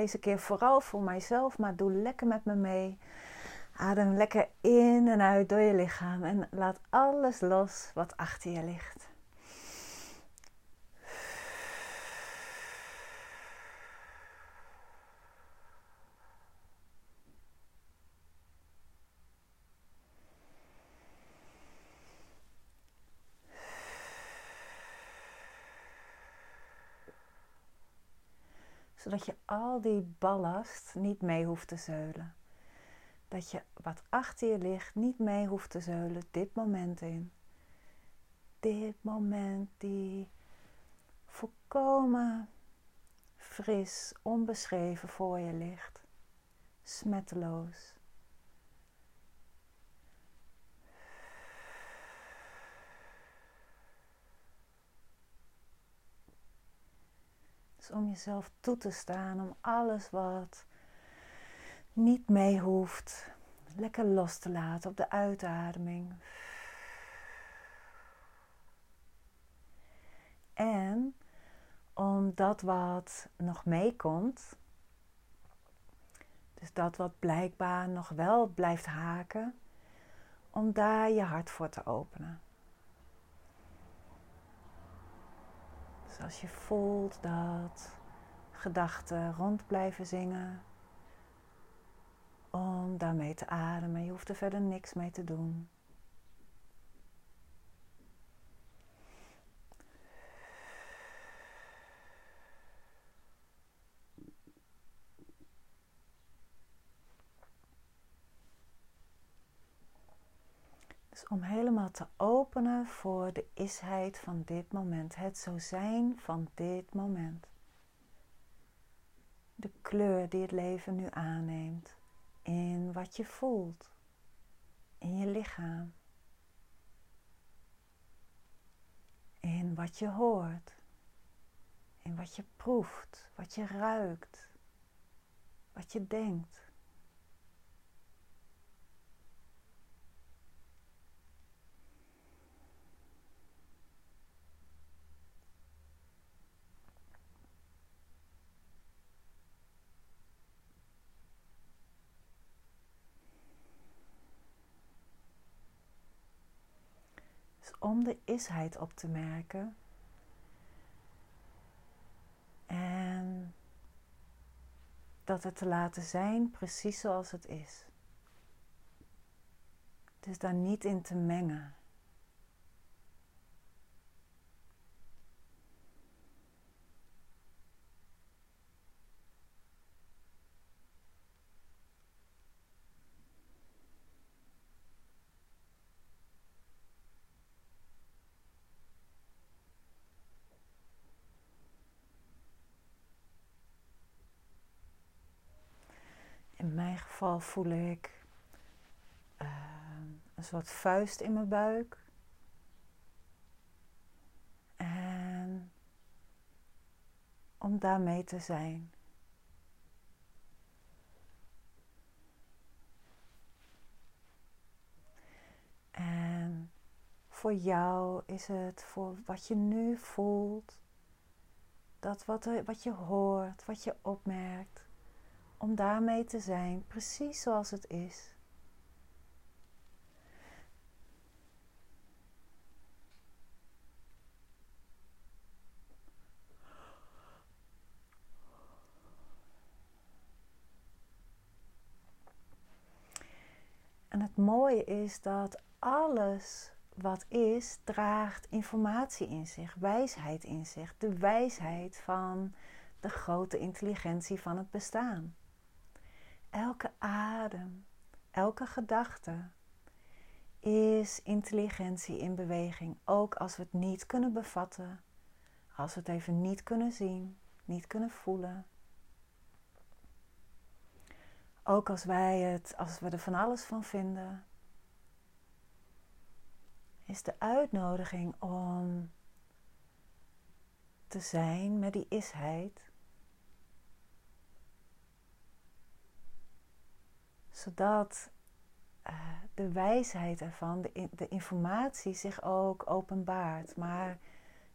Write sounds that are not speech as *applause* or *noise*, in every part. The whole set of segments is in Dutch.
deze keer vooral voor mijzelf, maar doe lekker met me mee. Adem lekker in en uit door je lichaam en laat alles los wat achter je ligt. Zodat je al die ballast niet mee hoeft te zeulen. Dat je wat achter je ligt niet mee hoeft te zeulen dit moment in. Dit moment die volkomen fris, onbeschreven voor je ligt. Smetteloos. Om jezelf toe te staan, om alles wat niet mee hoeft, lekker los te laten op de uitademing. En om dat wat nog meekomt, dus dat wat blijkbaar nog wel blijft haken, om daar je hart voor te openen. Als je voelt dat gedachten rond blijven zingen, om daarmee te ademen. Je hoeft er verder niks mee te doen. Om helemaal te openen voor de isheid van dit moment, het zo zijn van dit moment. De kleur die het leven nu aanneemt in wat je voelt, in je lichaam, in wat je hoort, in wat je proeft, wat je ruikt, wat je denkt. Om de isheid op te merken. En dat het te laten zijn precies zoals het is. Dus daar niet in te mengen. Geval voel ik uh, een soort vuist in mijn buik. En om daarmee te zijn. En voor jou is het voor wat je nu voelt, dat wat, wat je hoort, wat je opmerkt, om daarmee te zijn, precies zoals het is. En het mooie is dat alles wat is, draagt informatie in zich, wijsheid in zich, de wijsheid van de grote intelligentie van het bestaan. Elke adem, elke gedachte is intelligentie in beweging. Ook als we het niet kunnen bevatten, als we het even niet kunnen zien, niet kunnen voelen. Ook als wij het, als we er van alles van vinden, is de uitnodiging om te zijn met die isheid zodat uh, de wijsheid ervan, de, de informatie zich ook openbaart. Maar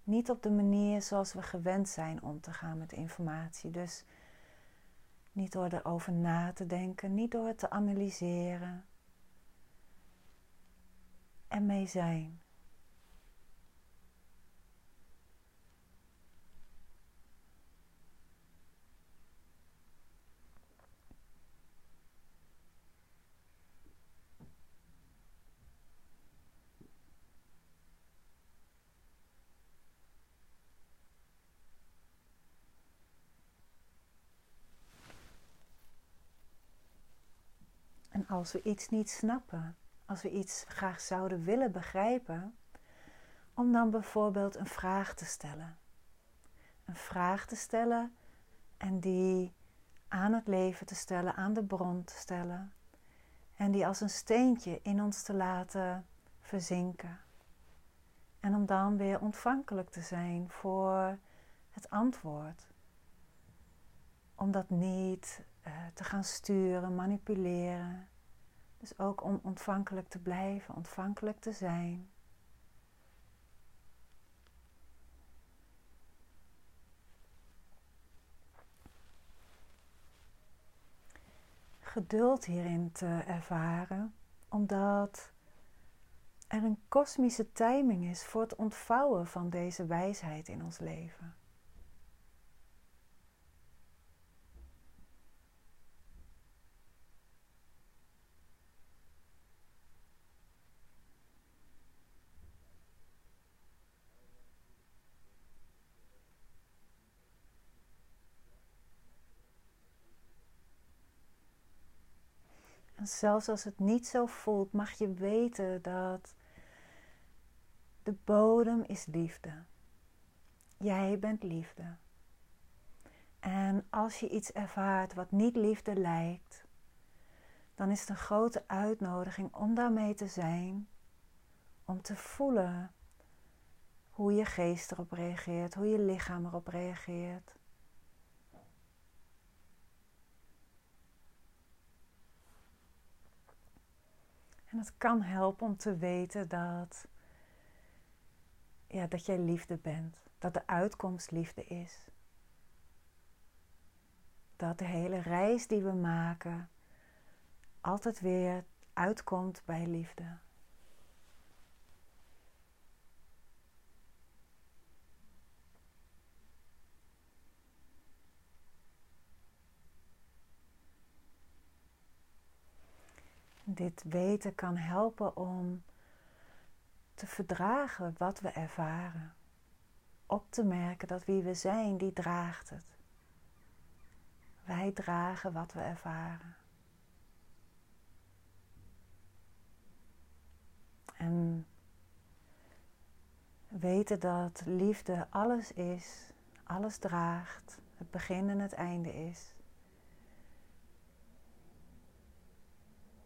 niet op de manier zoals we gewend zijn om te gaan met informatie. Dus Niet door erover na te denken, niet door het te analyseren. En mee zijn. Als we iets niet snappen, als we iets graag zouden willen begrijpen, om dan bijvoorbeeld een vraag te stellen. Een vraag te stellen en die aan het leven te stellen, aan de bron te stellen. En die als een steentje in ons te laten verzinken. En om dan weer ontvankelijk te zijn voor het antwoord. Om dat niet uh, te gaan sturen, manipuleren. Dus ook om ontvankelijk te blijven, ontvankelijk te zijn. Geduld hierin te ervaren, omdat er een kosmische timing is voor het ontvouwen van deze wijsheid in ons leven. Zelfs als het niet zo voelt, mag je weten dat de bodem is liefde. Jij bent liefde. En als je iets ervaart wat niet liefde lijkt, dan is het een grote uitnodiging om daarmee te zijn, om te voelen hoe je geest erop reageert, hoe je lichaam erop reageert. En het kan helpen om te weten dat, ja, dat jij liefde bent. Dat de uitkomst liefde is. Dat de hele reis die we maken altijd weer uitkomt bij liefde. Dit weten kan helpen om te verdragen wat we ervaren. Op te merken dat wie we zijn, die draagt het. Wij dragen wat we ervaren. En weten dat liefde alles is, alles draagt, het begin en het einde is.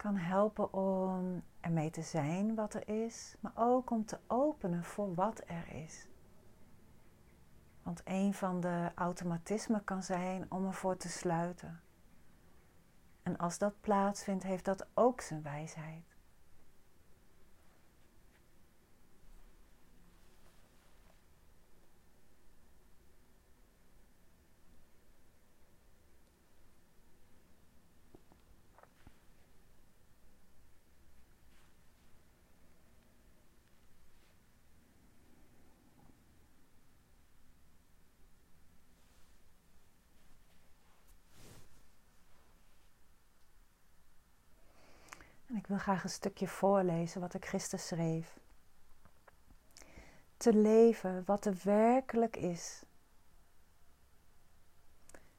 Kan helpen om ermee te zijn wat er is, maar ook om te openen voor wat er is. Want een van de automatismen kan zijn om ervoor te sluiten. En als dat plaatsvindt, heeft dat ook zijn wijsheid. Wil graag een stukje voorlezen wat ik gisteren schreef. Te leven wat er werkelijk is.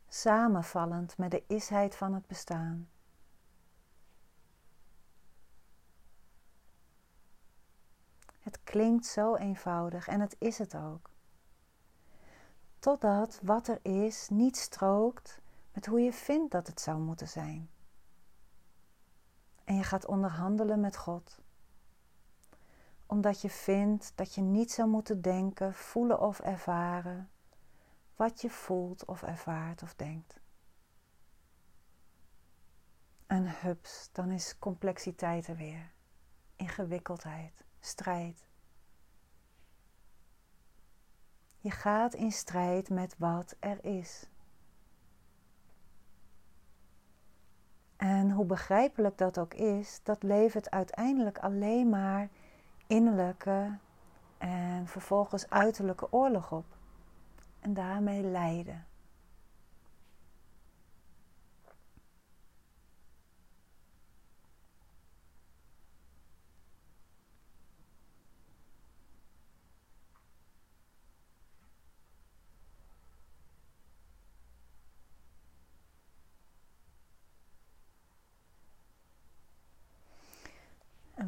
Samenvallend met de isheid van het bestaan. Het klinkt zo eenvoudig en het is het ook. Totdat wat er is niet strookt met hoe je vindt dat het zou moeten zijn. En je gaat onderhandelen met God. Omdat je vindt dat je niet zou moeten denken, voelen of ervaren wat je voelt of ervaart of denkt. En hups, dan is complexiteit er weer. Ingewikkeldheid, strijd. Je gaat in strijd met wat er is. En hoe begrijpelijk dat ook is, dat levert uiteindelijk alleen maar innerlijke en vervolgens uiterlijke oorlog op. En daarmee lijden.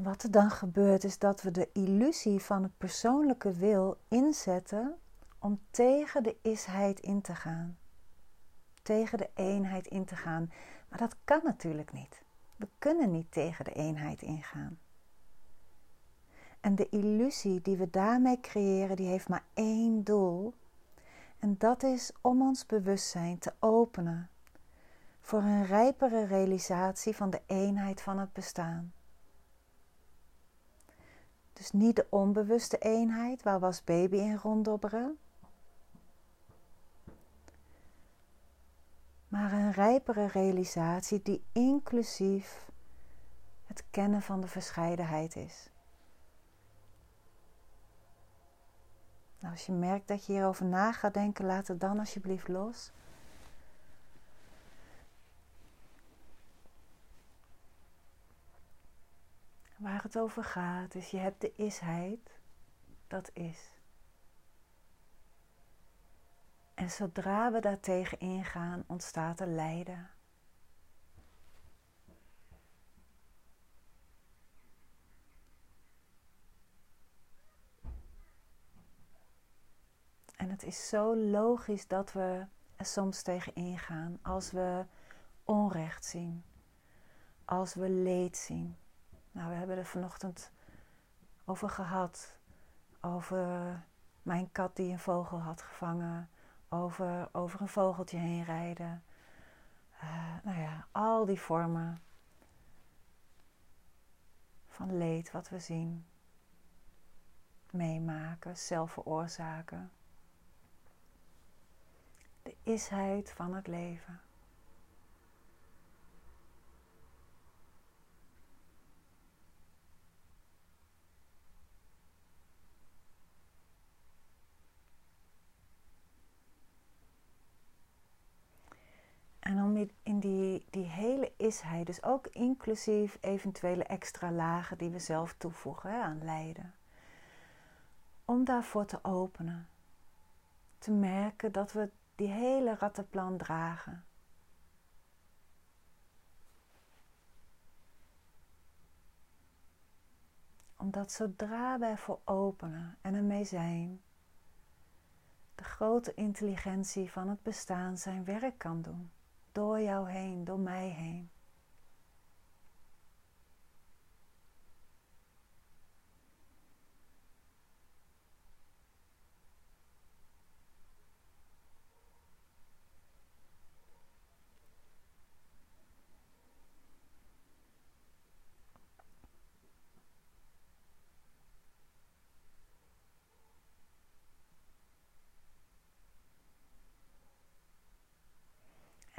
Wat er dan gebeurt is dat we de illusie van het persoonlijke wil inzetten om tegen de isheid in te gaan. Tegen de eenheid in te gaan. Maar dat kan natuurlijk niet. We kunnen niet tegen de eenheid ingaan. En de illusie die we daarmee creëren, die heeft maar één doel. En dat is om ons bewustzijn te openen voor een rijpere realisatie van de eenheid van het bestaan. Dus niet de onbewuste eenheid, waar was baby in ronddobberen. Maar een rijpere realisatie die inclusief het kennen van de verscheidenheid is. Nou, als je merkt dat je hierover na gaat denken, laat het dan alsjeblieft los. Waar het over gaat is, je hebt de isheid, dat is. En zodra we daartegen ingaan, ontstaat er lijden. En het is zo logisch dat we er soms tegen ingaan als we onrecht zien, als we leed zien. Nou, we hebben er vanochtend over gehad. Over mijn kat die een vogel had gevangen. Over, over een vogeltje heen rijden. Uh, nou ja, al die vormen van leed wat we zien. Meemaken, zelf veroorzaken. De isheid van het leven. En om in die, hele isheid, dus ook inclusief eventuele extra lagen die we zelf toevoegen aan lijden, om daarvoor te openen. Te merken dat we die hele rattenplan dragen. Omdat zodra wij voor openen en ermee zijn, de grote intelligentie van het bestaan zijn werk kan doen door jou heen, door mij heen.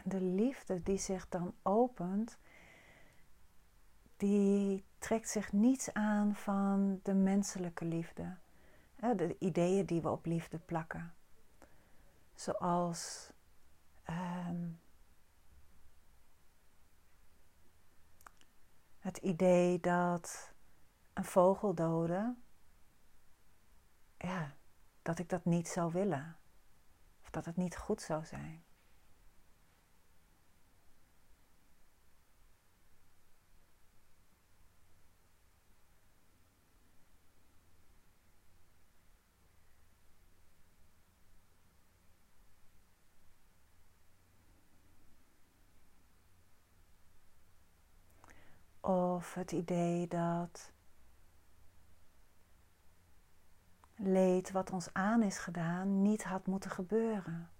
de die zich dan opent, die trekt zich niets aan van de menselijke liefde. De ideeën die we op liefde plakken. Zoals ehm, het idee dat een vogel doden, ja, dat ik dat niet zou willen. Of dat het niet goed zou zijn. Of het idee dat leed wat ons aan is gedaan niet had moeten gebeuren.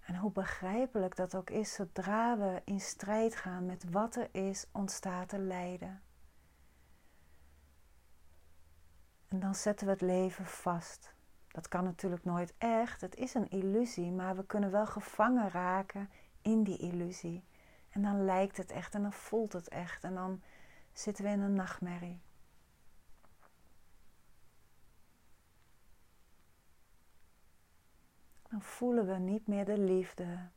En hoe begrijpelijk dat ook is, zodra we in strijd gaan met wat er is, ontstaat er lijden. En dan zetten we het leven vast. Dat kan natuurlijk nooit echt. Het is een illusie, maar we kunnen wel gevangen raken in die illusie. En dan lijkt het echt en dan voelt het echt en dan zitten we in een nachtmerrie. Dan voelen we niet meer de liefde.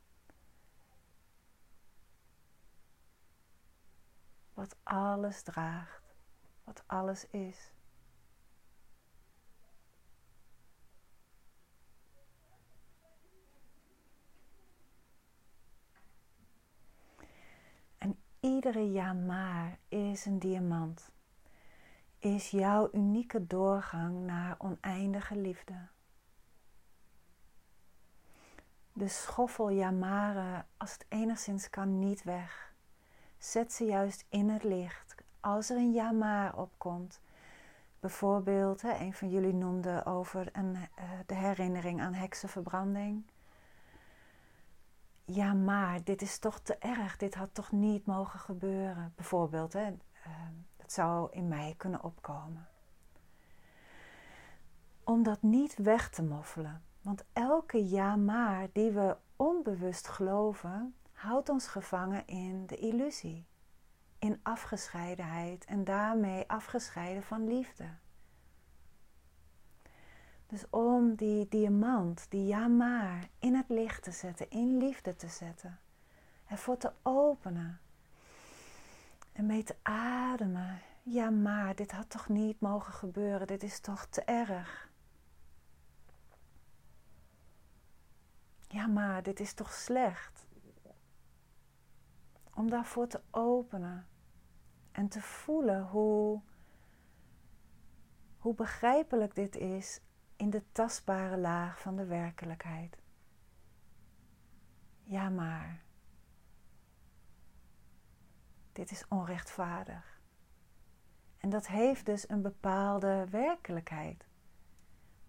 Wat alles draagt, wat alles is. Iedere ja maar is een diamant. Is jouw unieke doorgang naar oneindige liefde. De schoffel jamaren, als het enigszins kan, niet weg. Zet ze juist in het licht. Als er een ja opkomt. Bijvoorbeeld, hè, een van jullie noemde over een, uh, de herinnering aan heksenverbranding ja, maar dit is toch te erg, dit had toch niet mogen gebeuren. Bijvoorbeeld, hè, ehm, het zou in mij kunnen opkomen. Om dat niet weg te moffelen. Want elke ja maar die we onbewust geloven, houdt ons gevangen in de illusie. In afgescheidenheid en daarmee afgescheiden van liefde. Dus om die diamant, die ja maar, in het licht te zetten, in liefde te zetten. Ervoor te openen. En mee te ademen. Ja maar, dit had toch niet mogen gebeuren, dit is toch te erg. Ja maar, dit is toch slecht. Om daarvoor te openen. En te voelen hoe, hoe begrijpelijk dit is in de tastbare laag van de werkelijkheid. Ja, maar dit is onrechtvaardig. En dat heeft dus een bepaalde werkelijkheid.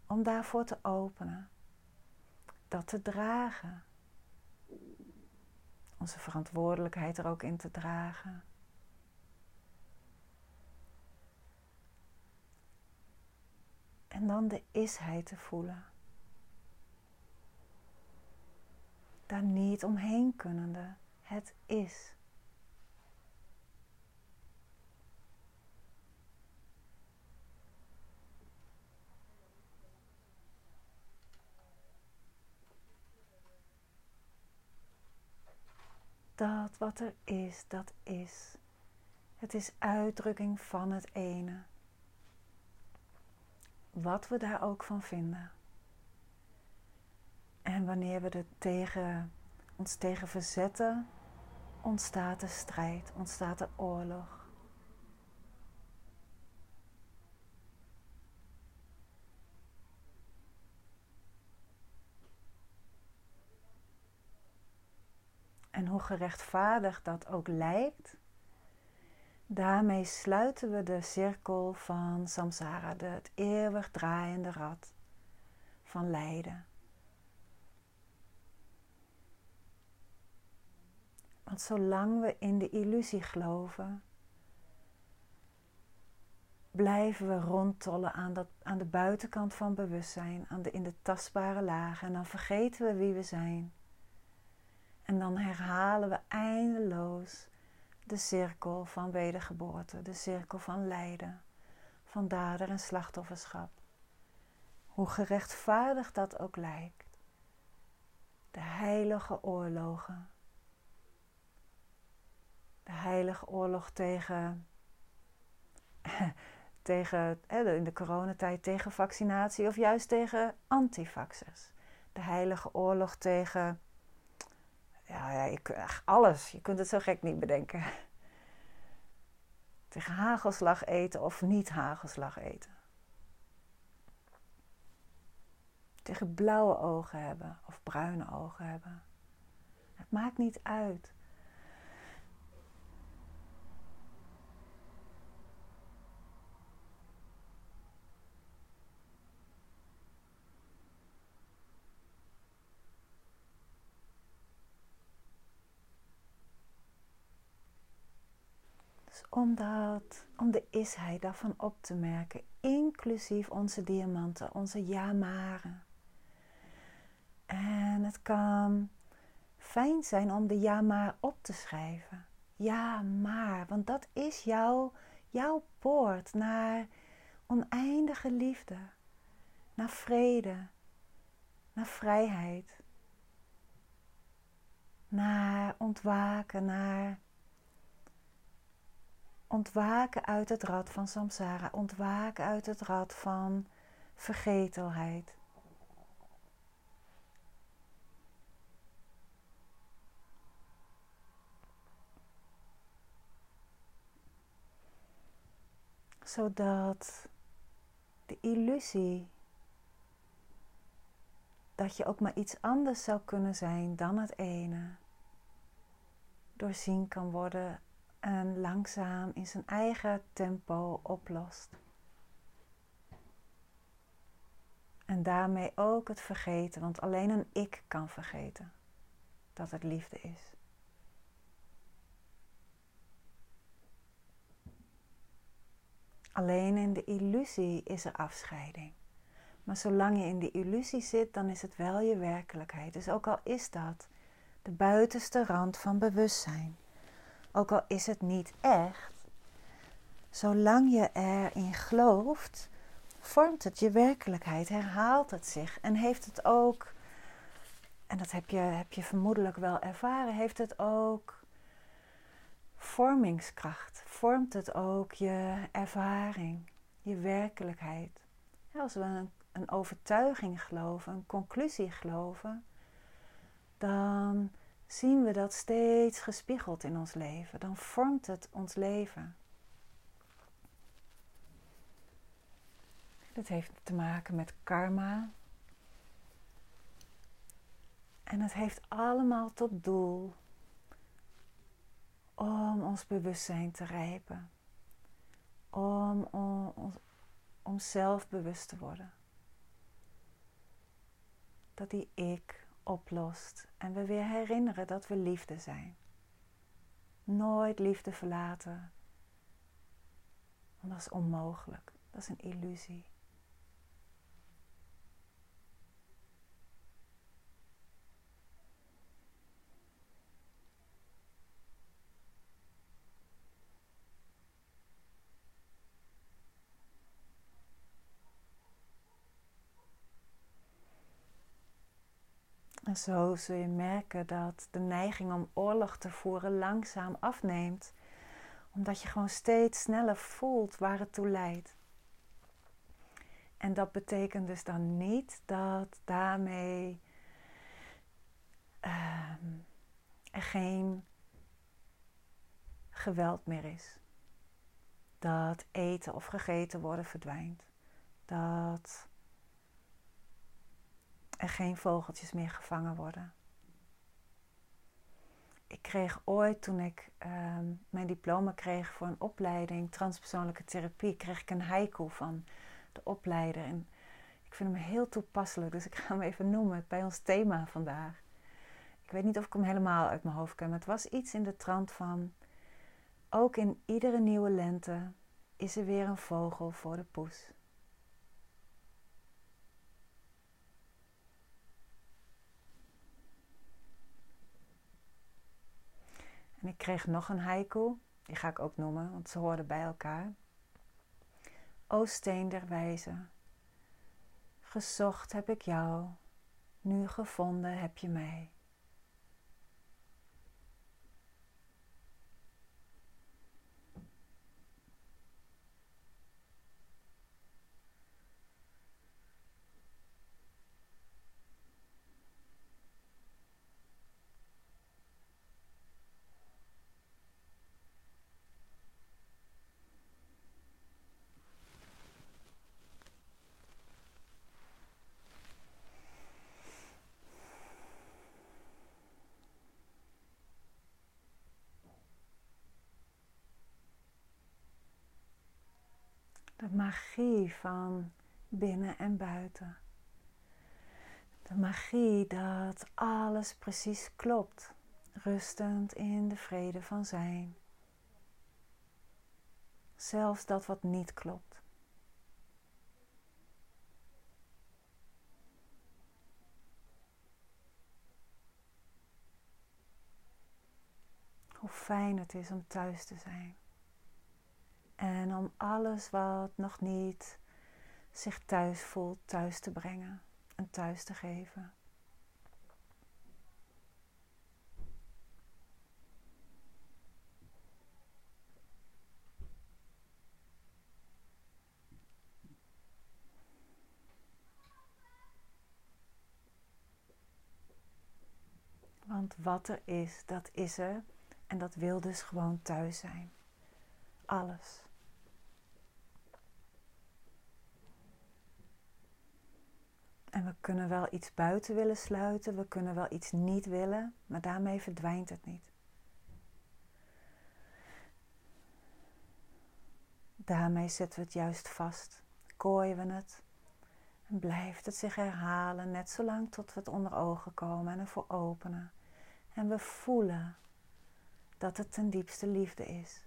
Om daarvoor te openen, dat te dragen, onze verantwoordelijkheid er ook in te dragen. En dan de isheid te voelen. Daar niet omheen kunnende. Het is. Dat wat er is, dat is. Het is uitdrukking van het ene wat we daar ook van vinden. En wanneer we er tegen, ons tegen verzetten, ontstaat er strijd, ontstaat er oorlog. En hoe gerechtvaardigd dat ook lijkt, Daarmee sluiten we de cirkel van samsara, het eeuwig draaiende rad van lijden. Want zolang we in de illusie geloven, blijven we rondtollen aan, dat, aan de buitenkant van bewustzijn, aan de, in de tastbare lagen. En dan vergeten we wie we zijn. En dan herhalen we eindeloos de cirkel van wedergeboorte, de cirkel van lijden, van dader en slachtofferschap. Hoe gerechtvaardigd dat ook lijkt. De heilige oorlogen. De heilige oorlog tegen, *laughs* tegen in de coronatijd tegen vaccinatie of juist tegen antivaxers. De heilige oorlog tegen ja, je, alles. Je kunt het zo gek niet bedenken. *laughs* Tegen hagelslag eten of niet hagelslag eten. Tegen blauwe ogen hebben of bruine ogen hebben. Het maakt niet uit. Om, dat, om de isheid daarvan op te merken, inclusief onze diamanten, onze jamaren. En het kan fijn zijn om de ja maar op te schrijven. Ja maar, want dat is jouw, jouw poort naar oneindige liefde, naar vrede, naar vrijheid, naar ontwaken, naar ontwaken uit het rad van samsara, ontwaken uit het rad van vergetelheid. Zodat de illusie dat je ook maar iets anders zou kunnen zijn dan het ene, doorzien kan worden en langzaam in zijn eigen tempo oplost. En daarmee ook het vergeten, want alleen een ik kan vergeten dat het liefde is. Alleen in de illusie is er afscheiding. Maar zolang je in die illusie zit, dan is het wel je werkelijkheid. Dus ook al is dat de buitenste rand van bewustzijn, ook al is het niet echt, zolang je erin gelooft, vormt het je werkelijkheid, herhaalt het zich en heeft het ook, en dat heb je, heb je vermoedelijk wel ervaren, heeft het ook vormingskracht, vormt het ook je ervaring, je werkelijkheid. als we een, een overtuiging geloven, een conclusie geloven, dan zien we dat steeds gespiegeld in ons leven. Dan vormt het ons leven. Dat heeft te maken met karma. En het heeft allemaal tot doel om ons bewustzijn te rijpen. Om, om, om zelf bewust te worden. Dat die ik oplost en we weer herinneren dat we liefde zijn. Nooit liefde verlaten, want dat is onmogelijk, dat is een illusie. Zo zul je merken dat de neiging om oorlog te voeren langzaam afneemt, omdat je gewoon steeds sneller voelt waar het toe leidt. En dat betekent dus dan niet dat daarmee ehm, er geen geweld meer is. Dat eten of gegeten worden verdwijnt. Dat er geen vogeltjes meer gevangen worden. Ik kreeg ooit, toen ik ehm, mijn diploma kreeg voor een opleiding transpersoonlijke therapie, kreeg ik een haiku van de opleider. En ik vind hem heel toepasselijk, dus ik ga hem even noemen bij ons thema vandaag. Ik weet niet of ik hem helemaal uit mijn hoofd ken, maar het was iets in de trant van: Ook in iedere nieuwe lente is er weer een vogel voor de poes. En ik kreeg nog een haiku, die ga ik ook noemen, want ze hoorden bij elkaar. O steen der wijze, gezocht heb ik jou, nu gevonden heb je mij. De magie van binnen en buiten. De magie dat alles precies klopt, rustend in de vrede van zijn. Zelfs dat wat niet klopt. Hoe fijn het is om thuis te zijn. En om alles wat nog niet zich thuis voelt, thuis te brengen en thuis te geven. Want wat er is, dat is er. En dat wil dus gewoon thuis zijn. Alles. En we kunnen wel iets buiten willen sluiten, we kunnen wel iets niet willen, maar daarmee verdwijnt het niet. Daarmee zetten we het juist vast, kooien we het en blijft het zich herhalen, net zolang tot we het onder ogen komen en ervoor openen. En we voelen dat het ten diepste liefde is.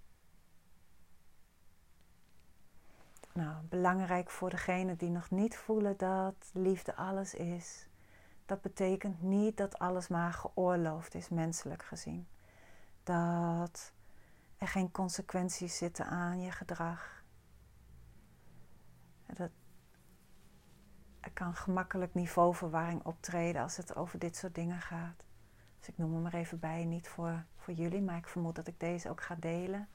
Nou, belangrijk voor degenen die nog niet voelen dat liefde alles is. Dat betekent niet dat alles maar geoorloofd is, menselijk gezien. Dat er geen consequenties zitten aan je gedrag. Dat er kan gemakkelijk niveauverwarring optreden als het over dit soort dingen gaat. Dus ik noem hem maar even bij, niet voor, voor jullie, maar ik vermoed dat ik deze ook ga delen.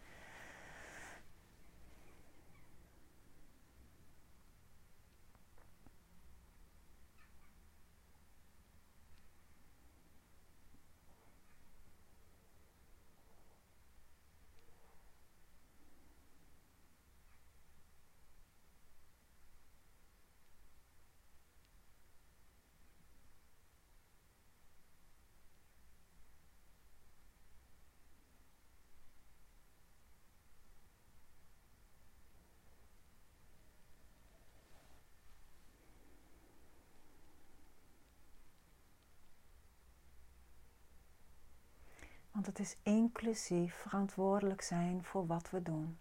Het is inclusief verantwoordelijk zijn voor wat we doen.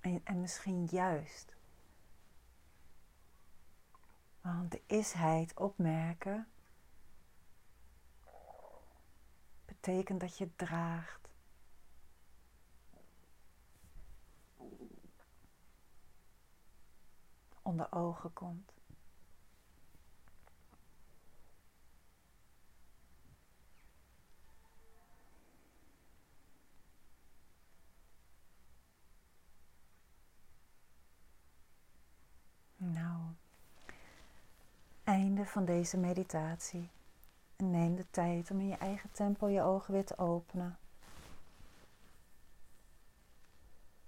En, en misschien juist. Want de isheid opmerken betekent dat je draagt. Onder ogen komt. Nou, einde van deze meditatie. Neem de tijd om in je eigen tempo je ogen weer te openen.